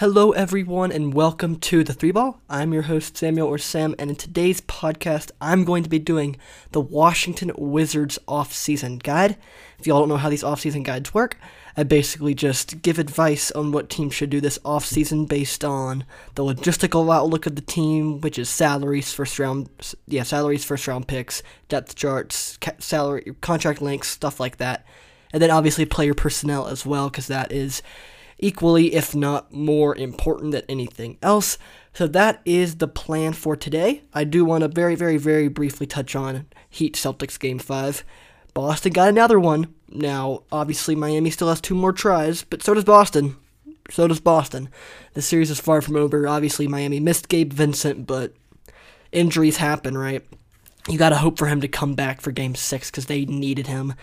Hello, everyone, and welcome to the Three Ball. I'm your host, Samuel or Sam, and in today's podcast, I'm going to be doing the Washington Wizards off-season guide. If y'all don't know how these off-season guides work, I basically just give advice on what teams should do this off-season based on the logistical outlook of the team, which is salaries, first round, yeah, salaries, first round picks, depth charts, ca- salary, contract lengths, stuff like that, and then obviously player personnel as well, because that is equally, if not more important than anything else. So that is the plan for today. I do want to very, very, very briefly touch on Heat Celtics Game 5. Boston got another one. Now, obviously, Miami still has two more tries, but so does Boston. So does Boston. The series is far from over. Obviously, Miami missed Gabe Vincent, but injuries happen, right? You got to hope for him to come back for Game 6 because they needed him.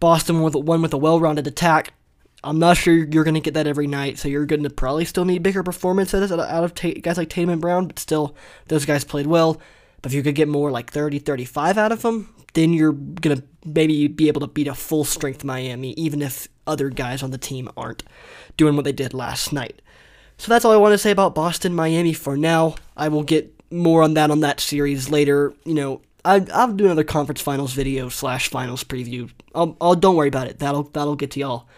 Boston won with a well rounded attack. I'm not sure you're going to get that every night, so you're going to probably still need bigger performances out of guys like Tatum and Brown, but still, those guys played well. But if you could get more like 30, 35 out of them, then you're going to maybe be able to beat a full strength Miami, even if other guys on the team aren't doing what they did last night. So that's all I want to say about Boston Miami for now. I will get more on that on that series later. You know, I, I'll do another conference finals video slash finals preview. I'll, I'll don't worry about it. That'll that'll get to y'all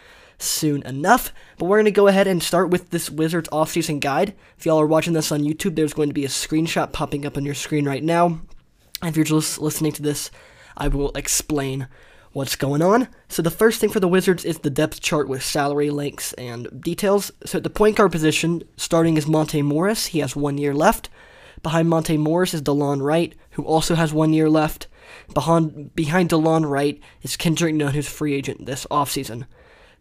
soon enough. But we're going to go ahead and start with this Wizards offseason guide. If y'all are watching this on YouTube, there's going to be a screenshot popping up on your screen right now. If you're just listening to this, I will explain what's going on. So the first thing for the Wizards is the depth chart with salary lengths and details. So at the point guard position, starting is Monte Morris. He has one year left. Behind Monte Morris is DeLon Wright, who also has one year left. Behind, behind DeLon Wright is Kendrick Nunn, who's free agent this offseason.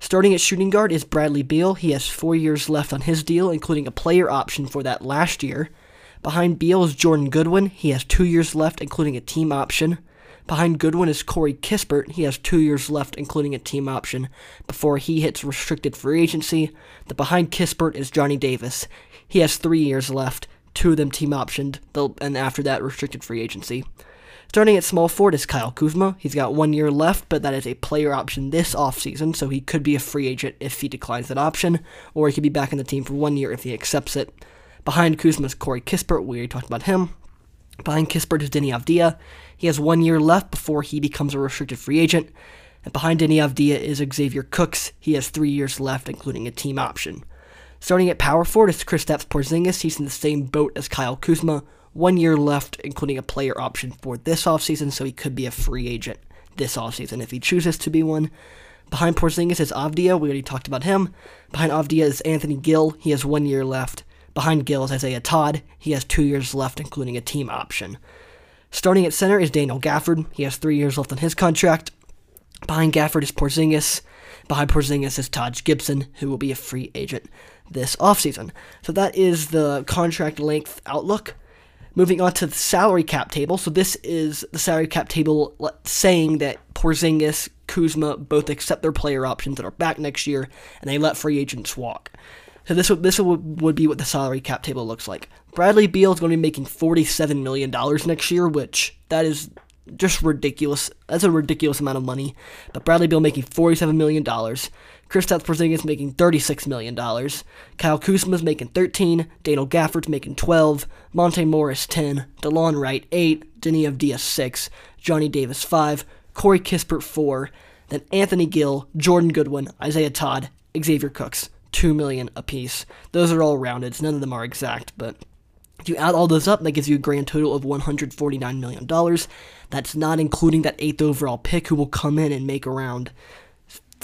Starting at shooting guard is Bradley Beal. He has four years left on his deal, including a player option for that last year. Behind Beal is Jordan Goodwin. He has two years left, including a team option. Behind Goodwin is Corey Kispert. He has two years left, including a team option, before he hits restricted free agency. The behind Kispert is Johnny Davis. He has three years left, two of them team optioned, and after that, restricted free agency. Starting at small forward is Kyle Kuzma. He's got one year left, but that is a player option this offseason, so he could be a free agent if he declines that option, or he could be back in the team for one year if he accepts it. Behind Kuzma is Corey Kispert. We already talked about him. Behind Kispert is Deni Avdija. He has one year left before he becomes a restricted free agent. And behind Deni Avdija is Xavier Cooks. He has three years left, including a team option. Starting at power forward is Kristaps Porzingis. He's in the same boat as Kyle Kuzma one year left, including a player option for this offseason, so he could be a free agent this offseason if he chooses to be one. Behind Porzingis is Avdija. We already talked about him. Behind Avdija is Anthony Gill. He has one year left. Behind Gill is Isaiah Todd. He has two years left, including a team option. Starting at center is Daniel Gafford. He has three years left on his contract. Behind Gafford is Porzingis. Behind Porzingis is Taj Gibson, who will be a free agent this offseason. So that is the contract length outlook. Moving on to the salary cap table. So this is the salary cap table saying that Porzingis, Kuzma both accept their player options that are back next year, and they let free agents walk. So this would this would, would be what the salary cap table looks like. Bradley Beal is going to be making forty-seven million dollars next year, which that is just ridiculous. That's a ridiculous amount of money. But Bradley Beal making forty-seven million dollars. Kristaps Porzingis making $36 million. Kyle Kuzma's making 13. Daniel Gafford's making 12. Monte Morris 10. DeLon Wright 8. Deni Avdija 6. Johnny Davis 5. Corey Kispert 4. Then Anthony Gill, Jordan Goodwin, Isaiah Todd, Xavier Cooks. 2 million apiece. Those are all rounded. None of them are exact, but if you add all those up, that gives you a grand total of $149 million. That's not including that eighth overall pick who will come in and make around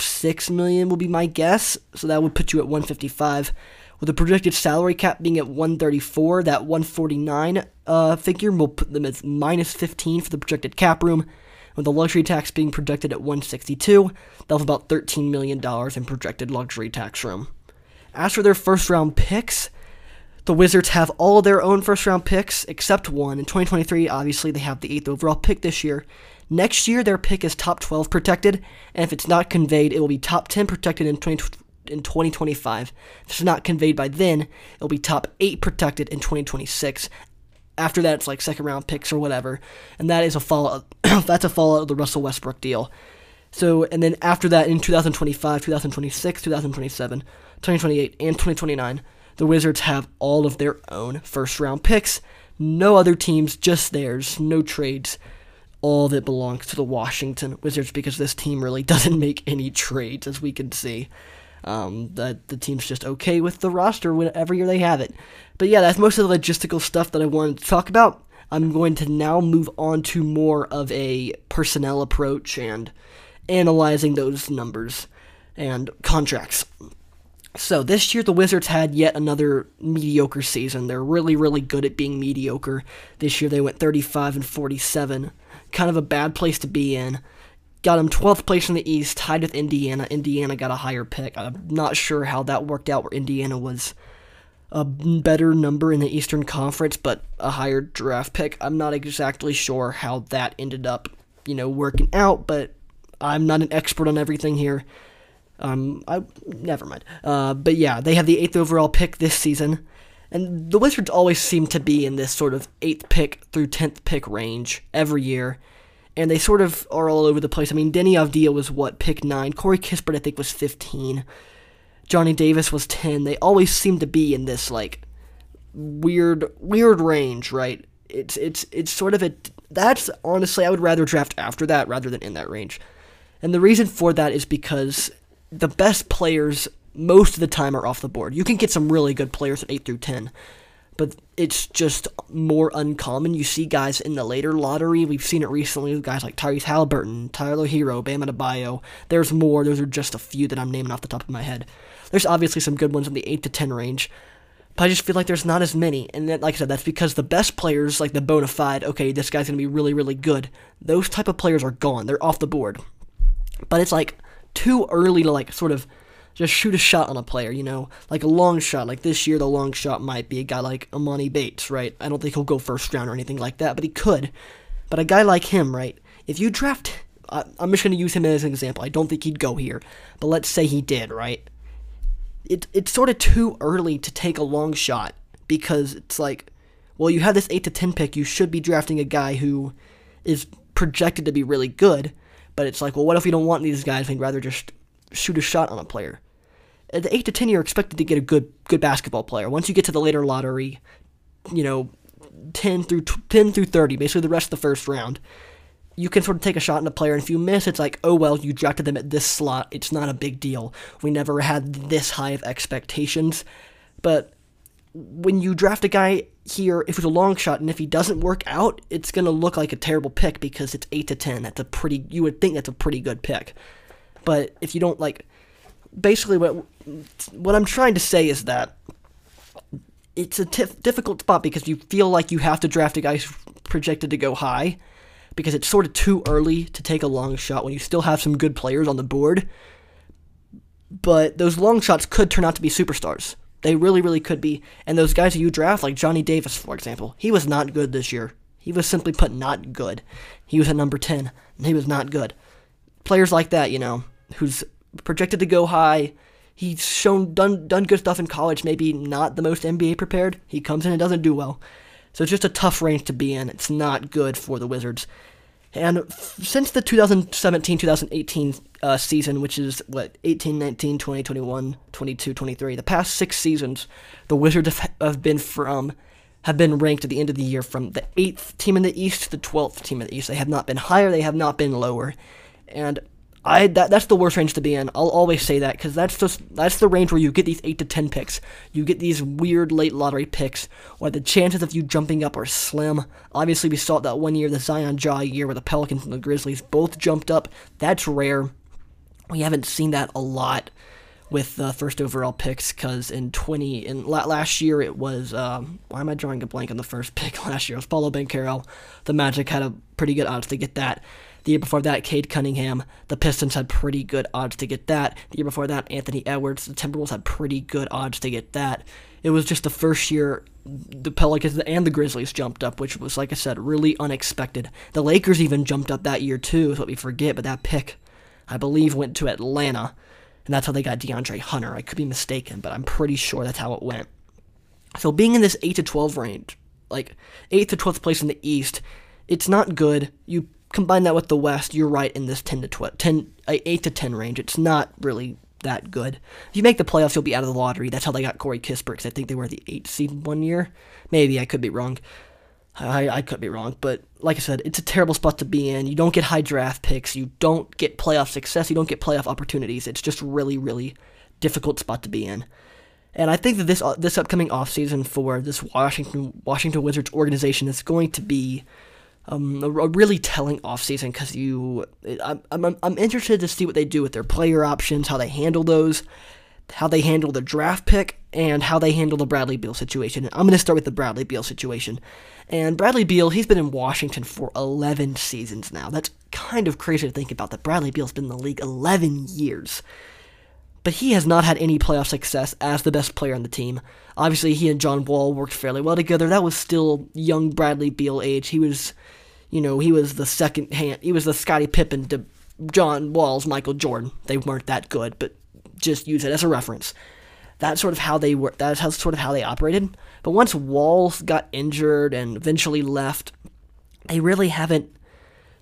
six million will be my guess. So that would put you at 155. With the projected salary cap being at 134, that 149 uh, figure will put them at minus 15 for the projected cap room. With the luxury tax being projected at 162, they'll have about $13 million in projected luxury tax room. As for their first round picks, the Wizards have all their own first round picks except one. In 2023, obviously, they have the eighth overall pick this year. Next year, their pick is top 12 protected, and if it's not conveyed, it will be top 10 protected in 20, in 2025. If it's not conveyed by then, it'll be top 8 protected in 2026. After that, it's like second round picks or whatever, and that is a fallout. that's a fallout of the Russell Westbrook deal. So, and then after that, in 2025, 2026, 2027, 2028, and 2029, The Wizards have all of their own first round picks. No other teams, just theirs. No trades. All that belongs to the Washington Wizards because this team really doesn't make any trades, as we can see. Um, that the team's just okay with the roster every year they have it. But yeah, that's most of the logistical stuff that I wanted to talk about. I'm going to now move on to more of a personnel approach and analyzing those numbers and contracts. So this year the Wizards had yet another mediocre season. They're really really good at being mediocre. This year they went 35 and 47. Kind of a bad place to be in. Got them 12th place in the East, tied with Indiana. Indiana got a higher pick. I'm not sure how that worked out where Indiana was a better number in the Eastern Conference, but a higher draft pick. I'm not exactly sure how that ended up, you know, working out, but I'm not an expert on everything here. Um, I never mind. Uh, but yeah, they have the eighth overall pick this season, and the Wizards always seem to be in this sort of eighth pick through tenth pick range every year, and they sort of are all over the place. I mean, Deni Avdija was what pick nine. Corey Kispert I think was fifteen. Johnny Davis was ten. They always seem to be in this like weird weird range, right? It's it's it's sort of a that's honestly I would rather draft after that rather than in that range. And the reason for that is because the best players most of the time are off the board. You can get some really good players at 8 through 10, but it's just more uncommon. You see guys in the later lottery. We've seen it recently with guys like Tyrese Halliburton, Tyler Herro, Bam Adebayo. There's more. Those are just a few that I'm naming off the top of my head. There's obviously some good ones in the 8 to 10 range, but I just feel like there's not as many. And that, like I said, that's because the best players, like the bona fide, okay, this guy's going to be really, really good, those type of players are gone. They're off the board. But it's like too early to like sort of just shoot a shot on a player, you know, like a long shot. Like this year, the long shot might be a guy like Emoni Bates, right? I don't think he'll go first round or anything like that, but he could. But a guy like him, right? If you draft, I, I'm just going to use him as an example. I don't think he'd go here, but let's say he did, right? It, it's sort of too early to take a long shot because it's like, well, you have this 8 to 10 pick, you should be drafting a guy who is projected to be really good but it's like, well, what if we don't want these guys? We'd rather just shoot a shot on a player. At the eight to ten, you're expected to get a good good basketball player. Once you get to the later lottery, you know, ten through ten through thirty, basically the rest of the first round, you can sort of take a shot on a player. And if you miss, it's like, oh well, you drafted them at this slot. It's not a big deal. We never had this high of expectations. But when you draft a guy here, if it's a long shot, and if he doesn't work out, it's going to look like a terrible pick because it's 8 to 10. That's a pretty, you would think that's a pretty good pick. But if you don't like, basically what, what I'm trying to say is that it's a tif- difficult spot because you feel like you have to draft a guy who's projected to go high because it's sort of too early to take a long shot when you still have some good players on the board. But those long shots could turn out to be superstars. They really, really could be. And those guys you draft, like Johnny Davis, for example, he was not good this year. He was simply put not good. He was at number 10, and he was not good. Players like that, you know, who's projected to go high. He's shown done done good stuff in college, maybe not the most NBA prepared. He comes in and doesn't do well. So it's just a tough range to be in. It's not good for the Wizards. And since the 2017 2018 uh, season, which is what 18, 19, 20, 21, 22, 23, the past six seasons, the Wizards have been from have been ranked at the end of the year from the eighth team in the East to the twelfth team in the East. They have not been higher. They have not been lower, and I that that's the worst range to be in. I'll always say that because that's just that's the range where you get these eight to ten picks. You get these weird late lottery picks, where the chances of you jumping up are slim. Obviously, we saw that one year, the Zion Ja year, where the Pelicans and the Grizzlies both jumped up. That's rare. We haven't seen that a lot with the first overall picks because in 20 in last year it was um, why am I drawing a blank on the first pick last year? It was Paolo Banchero. The Magic had a pretty good odds to get that. The year before that, Cade Cunningham. The Pistons had pretty good odds to get that. The year before that, Anthony Edwards. The Timberwolves had pretty good odds to get that. It was just the first year the Pelicans and the Grizzlies jumped up, which was, like I said, really unexpected. The Lakers even jumped up that year too, is what we forget, but that pick, I believe, went to Atlanta, and that's how they got De'Andre Hunter. I could be mistaken, but I'm pretty sure that's how it went. So being in this 8 to 12 range, like 8th to 12th place in the East, it's not good. You combine that with the West, you're right in this 10 to 12, 10, uh, 8 to 10 range. It's not really that good. If you make the playoffs, you'll be out of the lottery. That's how they got Corey Kispert, because I think they were the eighth seed one year. Maybe I could be wrong. I, I could be wrong, but like I said, it's a terrible spot to be in. You don't get high draft picks. You don't get playoff success. You don't get playoff opportunities. It's just really, really difficult spot to be in. And I think that this uh, this upcoming offseason for this Washington Washington Wizards organization is going to be um, a, a, really telling offseason because you I'm, I'm, I'm interested to see what they do with their player options, how they handle those, how they handle the draft pick, and how they handle the Bradley Beal situation. And I'm going to start with the Bradley Beal situation. And Bradley Beal, he's been in Washington for 11 seasons now. That's kind of crazy to think about that Bradley Beal's been in the league 11 years. But he has not had any playoff success as the best player on the team. Obviously, he and John Wall worked fairly well together. That was still young Bradley Beal age. He was, you know, he was the second hand. He was the Scottie Pippen to John Wall's Michael Jordan. They weren't that good, but just use it as a reference. That's sort of how they were. That's how sort of how they operated. But once Wall got injured and eventually left, they really haven't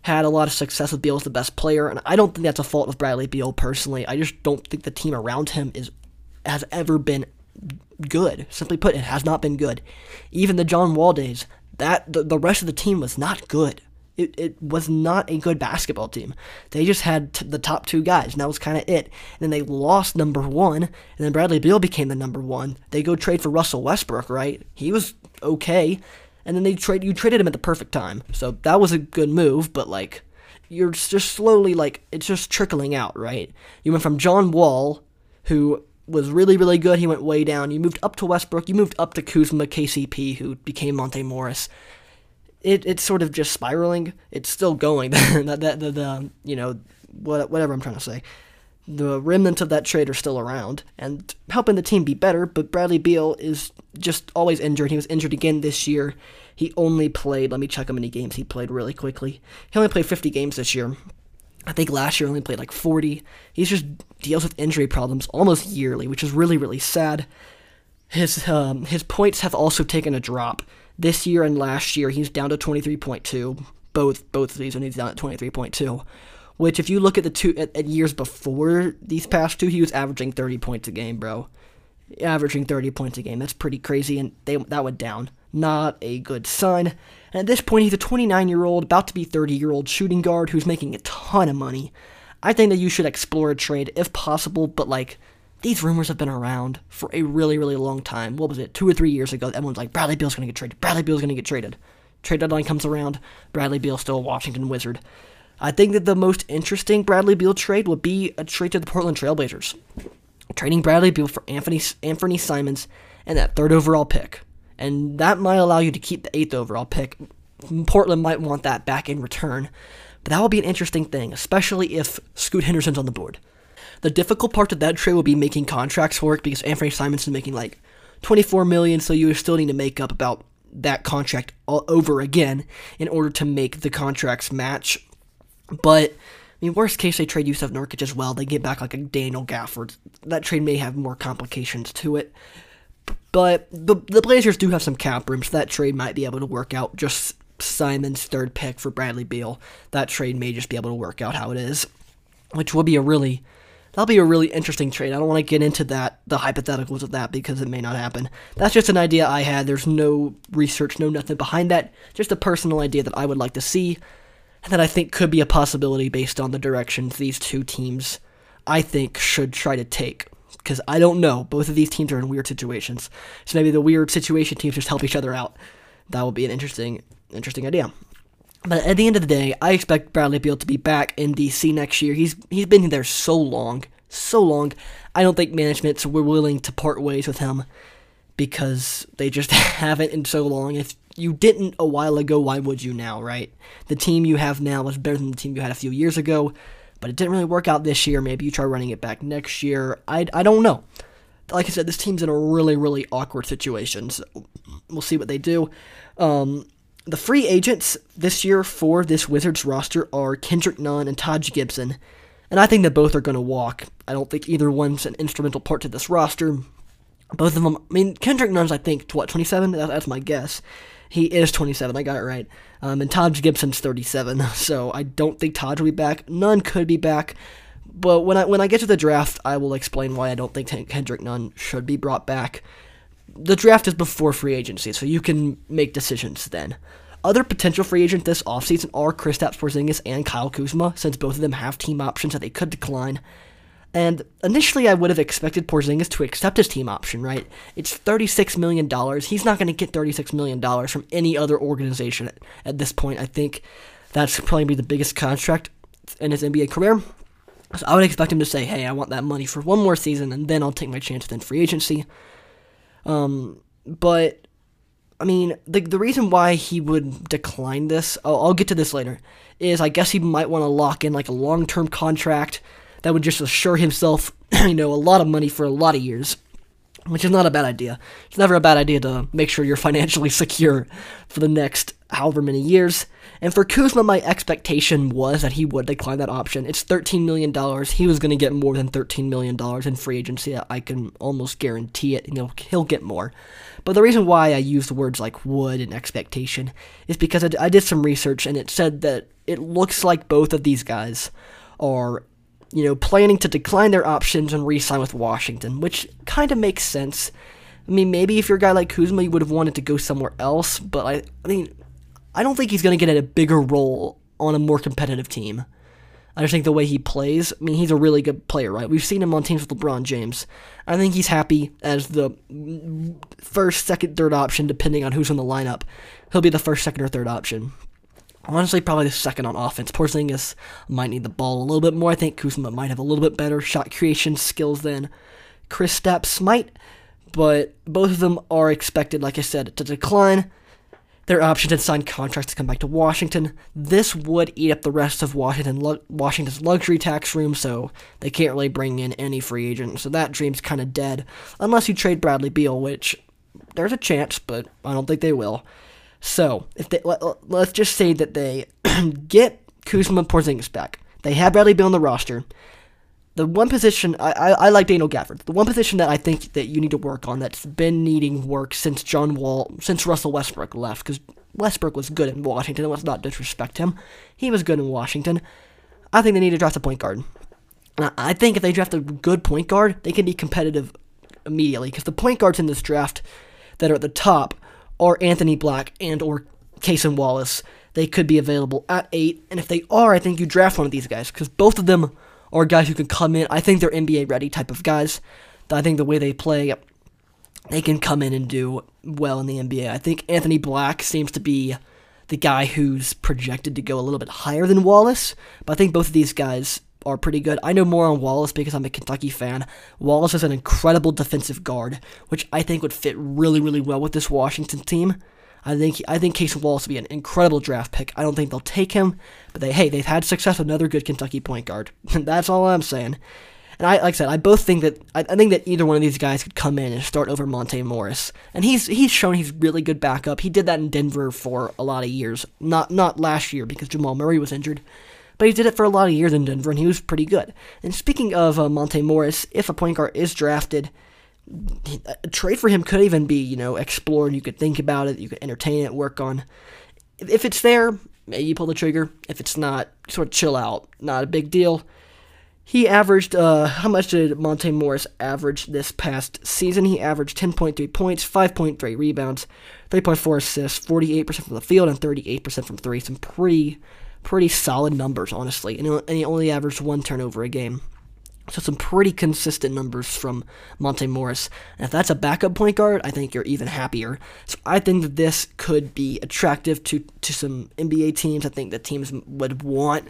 had a lot of success with Beal as the best player. And I don't think that's a fault of Bradley Beal personally. I just don't think the team around him is has ever been good. Simply put, it has not been good. Even the John Wall days, that the, the rest of the team was not good. It, it was not a good basketball team. They just had t- the top two guys, and that was kind of it. And then they lost number one, and then Bradley Beal became the number one. They go trade for Russell Westbrook, right? He was okay, and then they trade you traded him at the perfect time. So that was a good move, but like you're just slowly like it's just trickling out, right? You went from John Wall, who was really really good. He went way down. You moved up to Westbrook. You moved up to Kuzma, KCP, who became Monte Morris it, it's sort of just spiraling. It's still going. that, that the, the you know what, whatever I'm trying to say. The remnants of that trade are still around and helping the team be better. But Bradley Beal is just always injured. He was injured again this year. He only played. Let me check how many games he played really quickly. He only played 50 games this year. I think last year only played like 40. He's just deals with injury problems almost yearly, which is really really sad. His um, his points have also taken a drop. This year and last year, he's down to 23.2. Both both of these, and he's down at 23.2. Which, if you look at the two at, at, years before these past two, he was averaging 30 points a game, bro. Averaging 30 points a game. That's pretty crazy, and they that went down. Not a good sign. And at this point, he's a 29 year old, about to be 30 year old shooting guard who's making a ton of money. I think that you should explore a trade if possible, but like these rumors have been around for a really, really long time. What was it? Two or three years ago, everyone's like, Bradley Beal's going to get traded. Bradley Beal's going to get traded. Trade deadline comes around. Bradley Beal still a Washington Wizard. I think that the most interesting Bradley Beal trade would be a trade to the Portland Trailblazers. Trading Bradley Beal for Anthony, Anthony Simons and that third overall pick. And that might allow you to keep the eighth overall pick. Portland might want that back in return. But that will be an interesting thing, especially if Scoot Henderson's on the board. The difficult part of that trade will be making contracts work because Anthony Simons is making like 24 million, so you still need to make up about that contract all over again in order to make the contracts match. But I mean, worst case, they trade Jusuf Nurkic as well. They get back like a Daniel Gafford. That trade may have more complications to it. But the, the Blazers do have some cap room, so that trade might be able to work out. Just Simon's third pick for Bradley Beal. That trade may just be able to work out how it is, which will be a really That'll be a really interesting trade. I don't want to get into that, the hypotheticals of that, because it may not happen. That's just an idea I had. There's no research, no nothing behind that. Just a personal idea that I would like to see, that I think could be a possibility based on the directions these two teams, I think, should try to take. Because I don't know. Both of these teams are in weird situations. So maybe the weird situation teams just help each other out. That would be an interesting, interesting idea. But at the end of the day, I expect Bradley Beal to be back in DC next year. He's he's been there so long, so long. I don't think management's were willing to part ways with him because they just haven't in so long. You didn't a while ago, why would you now, right? The team you have now is better than the team you had a few years ago, but it didn't really work out this year. Maybe you try running it back next year. I, I don't know. Like I said, this team's in a really, really awkward situation, so we'll see what they do. Um, the free agents this year for this Wizards roster are Kendrick Nunn and Taj Gibson, and I think that both are going to walk. I don't think either one's an instrumental part to this roster. Both of them, I mean, Kendrick Nunn's, I think, what, 27? That's my guess. He is 27, I got it right. Um, and Taj Gibson's 37, so I don't think Taj will be back. Nunn could be back, but when I when I get to the draft, I will explain why I don't think Kendrick Nunn should be brought back. The draft is before free agency, so you can make decisions then. Other potential free agents this offseason are Kristaps Porzingis and Kyle Kuzma, since both of them have team options that they could decline. And initially, I would have expected Porzingis to accept his team option, right? It's $36 million. He's not going to get $36 million from any other organization at, at this point. I think that's probably be the biggest contract in his NBA career. So I would expect him to say, hey, I want that money for one more season, and then I'll take my chance in free agency. Um, but, I mean, the, the reason why he would decline this, I'll, I'll get to this later, is I guess he might want to lock in like a long term contract that would just assure himself, you know, a lot of money for a lot of years, which is not a bad idea. It's never a bad idea to make sure you're financially secure for the next however many years. And for Kuzma, my expectation was that he would decline that option. It's $13 million. He was going to get more than $13 million in free agency. I can almost guarantee it. You know, he'll get more. But the reason why I used the words like would and expectation is because I, I did some research and it said that it looks like both of these guys are you know, planning to decline their options and re-sign with Washington, which kind of makes sense. I mean, maybe if you're a guy like Kuzma, you would have wanted to go somewhere else, but I, I mean, I don't think he's going to get a bigger role on a more competitive team. I just think the way he plays, I mean, he's a really good player, right? We've seen him on teams with LeBron James. I think he's happy as the first, second, third option, depending on who's in the lineup. He'll be the first, second, or third option. Honestly, probably the second on offense. Porzingis might need the ball a little bit more. I think Kuzma might have a little bit better shot creation skills than Chris Kristaps might, but both of them are expected, like I said, to decline their options and sign contracts to come back to Washington. This would eat up the rest of Washington Washington's luxury tax room, so they can't really bring in any free agent. So that dream's kind of dead, unless you trade Bradley Beal, which there's a chance, but I don't think they will. So if they let, us just say that they get Kuzma Porzingis back, they have Bradley Beal on the roster. The one position I, I, I like Daniel Gafford. The one position that I think that you need to work on that's been needing work since John Wall since Russell Westbrook left because Westbrook was good in Washington. Let's not disrespect him. He was good in Washington. I think they need to draft a point guard. I think if they draft a good point guard, they can be competitive immediately because the point guards in this draft that are at the top are Anthony Black and or Cason Wallace. They could be available at eight, and if they are, I think you draft one of these guys because both of them are guys who can come in. I think they're NBA ready type of guys. I think the way they play, they can come in and do well in the NBA. I think Anthony Black seems to be the guy who's projected to go a little bit higher than Wallace, but I think both of these guys are pretty good. I know more on Wallace because I'm a Kentucky fan. Wallace is an incredible defensive guard, which I think would fit really, really well with this Washington team. I think I think Cason Wallace would be an incredible draft pick. I don't think they'll take him, but they hey they've had success with another good Kentucky point guard. That's all I'm saying. And I like I said, I both think that I, I, think that either one of these guys could come in and start over Monte Morris. And he's he's shown he's really good backup. He did that in Denver for a lot of years. Not not last year because Jamal Murray was injured. But he did it for a lot of years in Denver, and he was pretty good. And speaking of uh, Monte Morris, if a point guard is drafted, a trade for him could even be, you know, explored. You could think about it, you could entertain it, work on. If it's there, maybe you pull the trigger. If it's not, sort of chill out. Not a big deal. He averaged, uh, how much did Monte Morris average this past season? He averaged 10.3 points, 5.3 rebounds, 3.4 assists, 48% from the field, and 38% from three. Some pretty pretty solid numbers, honestly. And he only averaged one turnover a game. So some pretty consistent numbers from Monte Morris. And if that's a backup point guard, I think you're even happier. So I think that this could be attractive to, to some NBA teams. I think that teams would want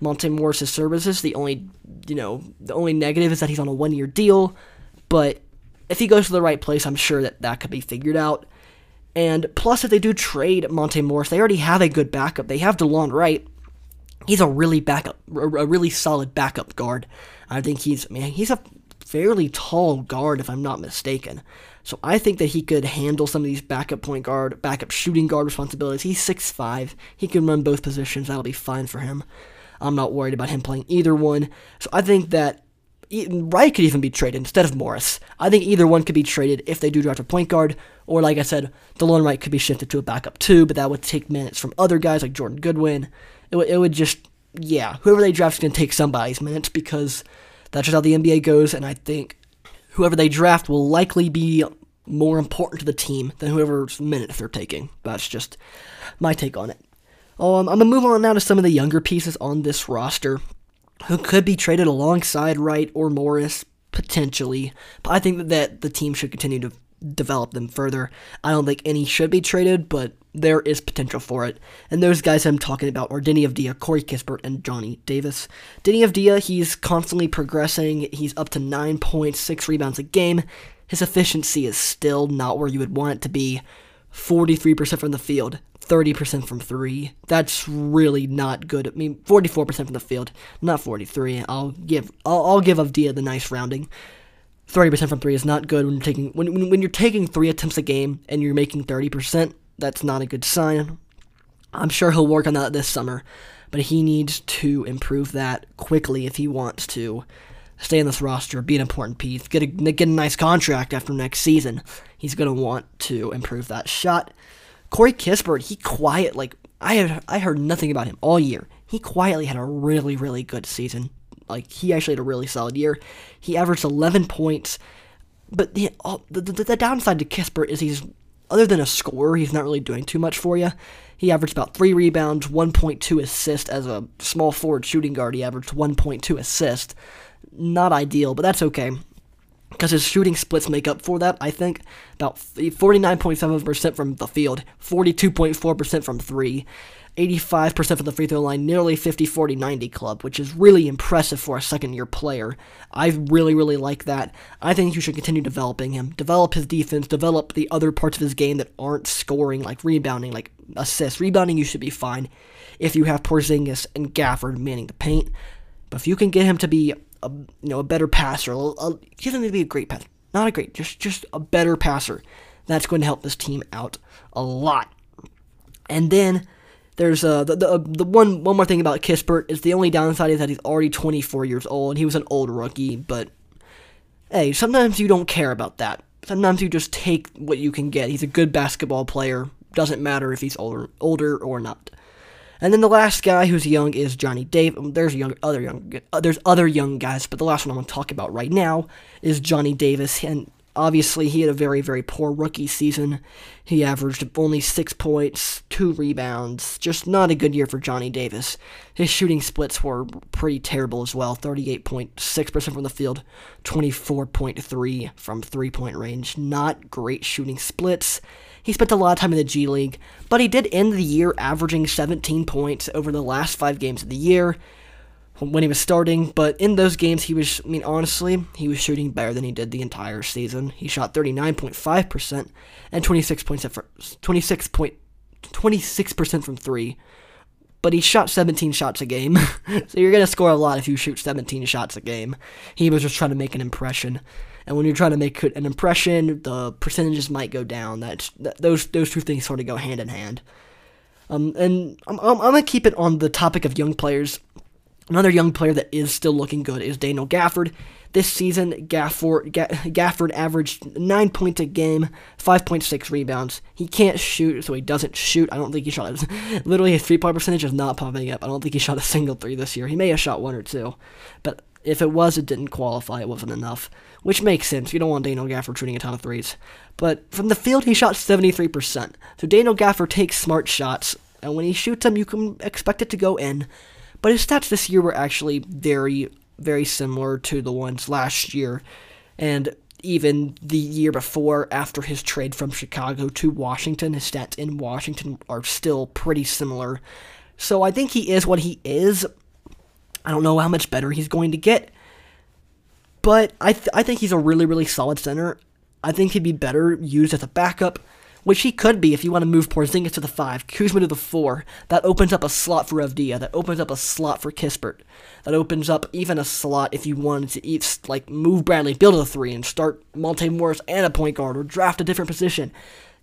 Monte Morris's services. The only you know the only negative is that he's on a one year deal, but if he goes to the right place, I'm sure that that could be figured out. And plus, if they do trade Monte Morris, they already have a good backup. They have DeLon Wright, he's a really backup, a really solid backup guard. I think he's, man, he's a fairly tall guard if I'm not mistaken. So I think that he could handle some of these backup point guard, backup shooting guard responsibilities. He's 6'5". He can run both positions. That'll be fine for him. I'm not worried about him playing either one. So I think that Wright could even be traded instead of Morris. I think either one could be traded if they do draft a point guard, or like I said, DeLon Wright could be shifted to a backup too, but that would take minutes from other guys like Jordan Goodwin it, it would just yeah, whoever they draft is going to take somebody's minutes because that's just how the NBA goes, and I think whoever they draft will likely be more important to the team than whoever's minutes they're taking. That's just my take on it. Um, I'm going to move on now to some of the younger pieces on this roster who could be traded alongside Wright or Morris, potentially. But I think that the team should continue to develop them further. I don't think any should be traded, but there is potential for it. And those guys I'm talking about are Deni Avdija, Corey Kispert, and Johnny Davis. Deni Avdija, he's constantly progressing. He's up to 9.6 rebounds a game. His efficiency is still not where you would want it to be. 43% from the field, 30% from three. That's really not good. I mean, 44% from the field, not 43. I'll give I'll, I'll give Avdija the nice rounding. 30% from three is not good when you're taking when, when you're taking three attempts a game and you're making 30%. That's not a good sign. I'm sure he'll work on that this summer, but he needs to improve that quickly if he wants to stay in this roster, be an important piece, get a get a nice contract after next season. He's gonna want to improve that shot. Corey Kispert, he quiet like I have I heard nothing about him all year. He quietly had a really really good season. Like he actually had a really solid year. He averaged 11 points, but the the, the, the downside to Kispert is he's other than a scorer, he's not really doing too much for you. He averaged about three rebounds, 1.2 assists as a small forward shooting guard. He averaged 1.2 assists. Not ideal, but that's okay because his shooting splits make up for that. I think about 49.7% from the field, 42.4% from three, 85% from the free throw line, nearly 50 40 90 club, which is really impressive for a second year player. I really, really like that. I think you should continue developing him, develop his defense, develop the other parts of his game that aren't scoring, like rebounding, like assists. Rebounding, you should be fine if you have Porzingis and Gafford manning the paint. But if you can get him to be a you know a better passer, a, a, doesn't need to be a great passer, not a great, just just a better passer. That's going to help this team out a lot. And then there's uh, the, the, the one one more thing about Kispert is the only downside is that he's already 24 years old. He was an old rookie, but hey, sometimes you don't care about that. Sometimes you just take what you can get. He's a good basketball player. Doesn't matter if he's older older or not. And then the last guy who's young is Johnny Davis. There's young other young uh, there's other young guys, but the last one I'm going to talk about right now is Johnny Davis and Obviously, he had a very, very poor rookie season. He averaged only six points, two rebounds. Just not a good year for Johnny Davis. His shooting splits were pretty terrible as well 38.6% from the field, 24.3 from three point range. Not great shooting splits. He spent a lot of time in the G League, but he did end the year averaging 17 points over the last five games of the year when he was starting, but in those games, he was, I mean, honestly, he was shooting better than he did the entire season. He shot 39.5% and 26 points for, 26 point, 26% from three, but he shot 17 shots a game. so you're going to score a lot if you shoot 17 shots a game. He was just trying to make an impression. And when you're trying to make an impression, the percentages might go down. That's that, those those two things sort of go hand in hand. Um, and I'm, I'm, I'm gonna keep it on the topic of young players Another young player that is still looking good is Daniel Gafford. This season, Gafford, Gafford averaged 9 points a game, 5.6 rebounds. He can't shoot, so he doesn't shoot. I don't think he shot. Literally, his three point percentage is not popping up. I don't think he shot a single three this year. He may have shot one or two, but if it was, it didn't qualify. It wasn't enough, which makes sense. You don't want Daniel Gafford shooting a ton of threes. But from the field, he shot 73%. So Daniel Gafford takes smart shots, and when he shoots them, you can expect it to go in. But his stats this year were actually very, very similar to the ones last year. And even the year before, after his trade from Chicago to Washington, his stats in Washington are still pretty similar. So I think he is what he is. I don't know how much better he's going to get. But I, th- I think he's a really, really solid center. I think he'd be better used as a backup which he could be if you want to move Porzingis to the 5, Kuzma to the 4. That opens up a slot for Avdija. That opens up a slot for Kispert. That opens up even a slot if you wanted to like move Bradley to the 3 and start Monte Morris and a point guard or draft a different position.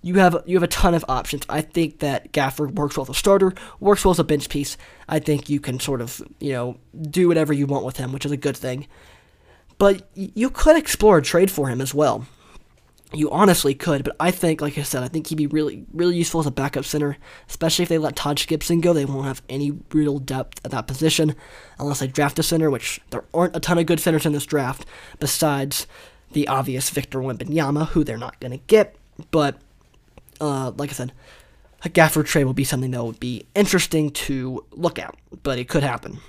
You have you have a ton of options. I think that Gafford works well as a starter, works well as a bench piece. I think you can sort of you know do whatever you want with him, which is a good thing. But you could explore a trade for him as well You honestly could, but I think, like I said, I think he'd be really, really useful as a backup center, especially if they let Taj Gibson go. They won't have any real depth at that position unless they draft a center, which there aren't a ton of good centers in this draft besides the obvious Victor Wembanyama, who they're not going to get. But, uh, like I said, a Gafford trade will be something that would be interesting to look at, but it could happen.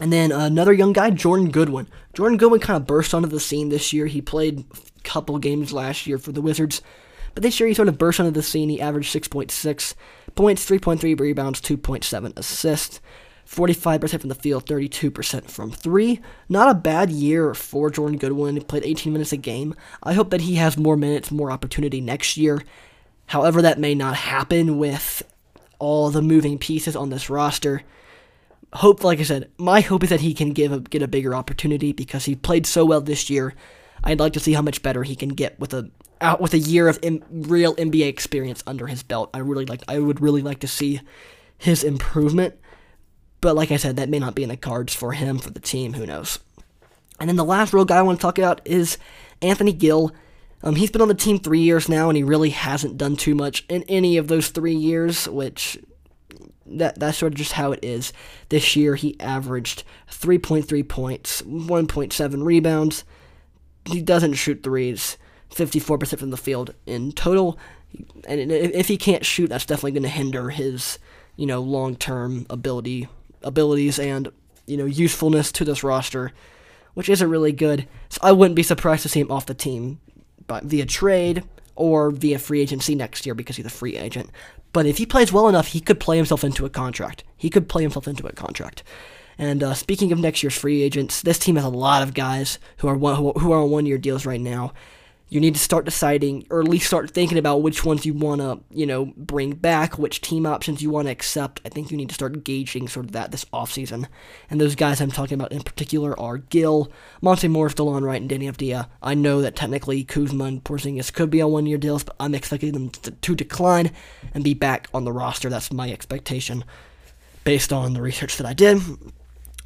And then another young guy, Jordan Goodwin. Jordan Goodwin kind of burst onto the scene this year. He played couple games last year for the Wizards, but this year he sort of burst onto the scene. He averaged 6.6 points, 3.3 rebounds, 2.7 assists, 45% from the field, 32% from three. Not a bad year for Jordan Goodwin. He played 18 minutes a game. I hope that he has more minutes, more opportunity next year. However, that may not happen with all the moving pieces on this roster hope, like I said, my hope is that he can give a, get a bigger opportunity because he played so well this year. I'd like to see how much better he can get with a out with a year of M- real NBA experience under his belt. I really like I would really like to see his improvement. But like I said, that may not be in the cards for him for the team. Who knows? And then the last real guy I want to talk about is Anthony Gill. Um, he's been on the team three years now, and he really hasn't done too much in any of those three years, which that that's sort of just how it is. This year he averaged 3.3 points, 1.7 rebounds. He doesn't shoot threes, 54% from the field in total. And if he can't shoot, that's definitely going to hinder his, you know, long-term ability abilities and, you know, usefulness to this roster, which isn't really good. So I wouldn't be surprised to see him off the team but via trade or via free agency next year because he's a free agent. But if he plays well enough, he could play himself into a contract. He could play himself into a contract. And uh, speaking of next year's free agents, this team has a lot of guys who are one, who are on one year deals right now you need to start deciding, or at least start thinking about which ones you want to, you know, bring back, which team options you want to accept. I think you need to start gauging sort of that this offseason. And those guys I'm talking about in particular are Gill, Monte Morris, DeLon Wright, and Deni Avdija. I know that technically Kuzma and Porzingis could be on one-year deals, but I'm expecting them to, to decline and be back on the roster. That's my expectation based on the research that I did.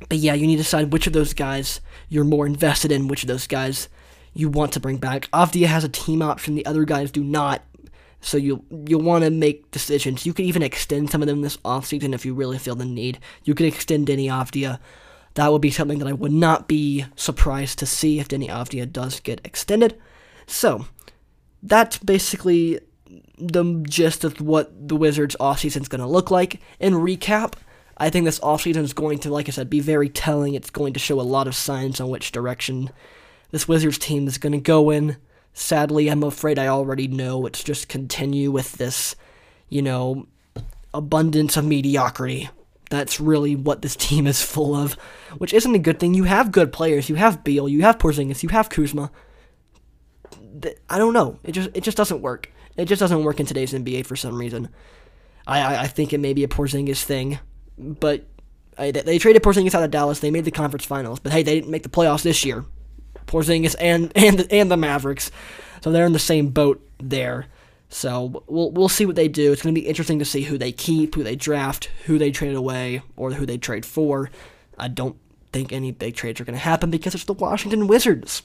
But yeah, you need to decide which of those guys you're more invested in, which of those guys you want to bring back. Avdija has a team option, the other guys do not. So you you'll want to make decisions. You could even extend some of them this offseason if you really feel the need. You could extend Deni Avdija. That would be something that I would not be surprised to see if Deni Avdija does get extended. So that's basically the gist of what the Wizards offseason is going to look like. In recap, I think this offseason is going to, like I said, be very telling. It's going to show a lot of signs on which direction this Wizards team is going to go in. Sadly, I'm afraid I already know it's just continue with this, you know, abundance of mediocrity. That's really what this team is full of, which isn't a good thing. You have good players. You have Beal. You have Porzingis. You have Kuzma. I don't know. It just it just doesn't work. It just doesn't work in today's NBA for some reason. I I, I think it may be a Porzingis thing, but uh, I, they traded Porzingis out of Dallas. They made the conference finals, but hey, they didn't make the playoffs this year. Porzingis and and and the Mavericks. So they're in the same boat there. So we'll we'll see what they do. It's going to be interesting to see who they keep, who they draft, who they trade away, or who they trade for. I don't think any big trades are going to happen because it's the Washington Wizards.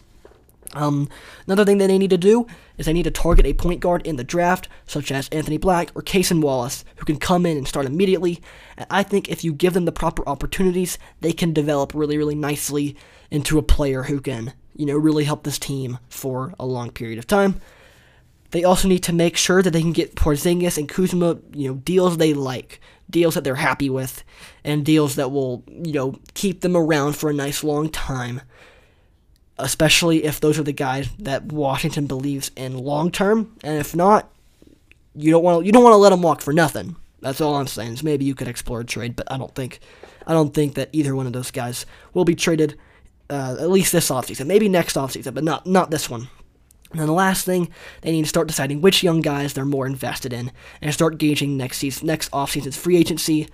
Um, another thing that they need to do is they need to target a point guard in the draft, such as Anthony Black or Cason Wallace, who can come in and start immediately. And I think if you give them the proper opportunities, they can develop really, really nicely into a player who can you know, really help this team for a long period of time. They also need to make sure that they can get Porzingis and Kuzma, you know, deals they like, deals that they're happy with, and deals that will, you know, keep them around for a nice long time. Especially if those are the guys that Washington believes in long term, and if not, you don't want you don't want to let them walk for nothing. That's all I'm saying. Is maybe you could explore a trade, but I don't think I don't think that either one of those guys will be traded uh, at least this offseason. Maybe next offseason, but not not this one. And then the last thing, they need to start deciding which young guys they're more invested in, and start gauging next season, next offseason's free agency.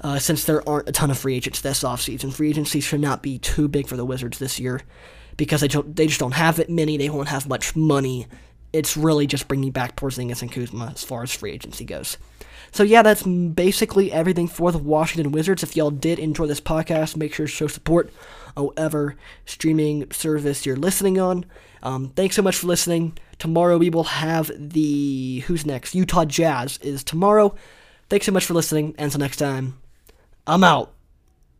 Uh, since there aren't a ton of free agents this offseason, free agency should not be too big for the Wizards this year because they don't, they just don't have it many. They won't have much money. It's really just bringing back Porzingis and Kuzma as far as free agency goes. So yeah, that's basically everything for the Washington Wizards. If y'all did enjoy this podcast, make sure to show support however streaming service you're listening on. Um, thanks so much for listening. Tomorrow we will have the who's next? Utah Jazz is tomorrow. Thanks so much for listening. And until next time, I'm out.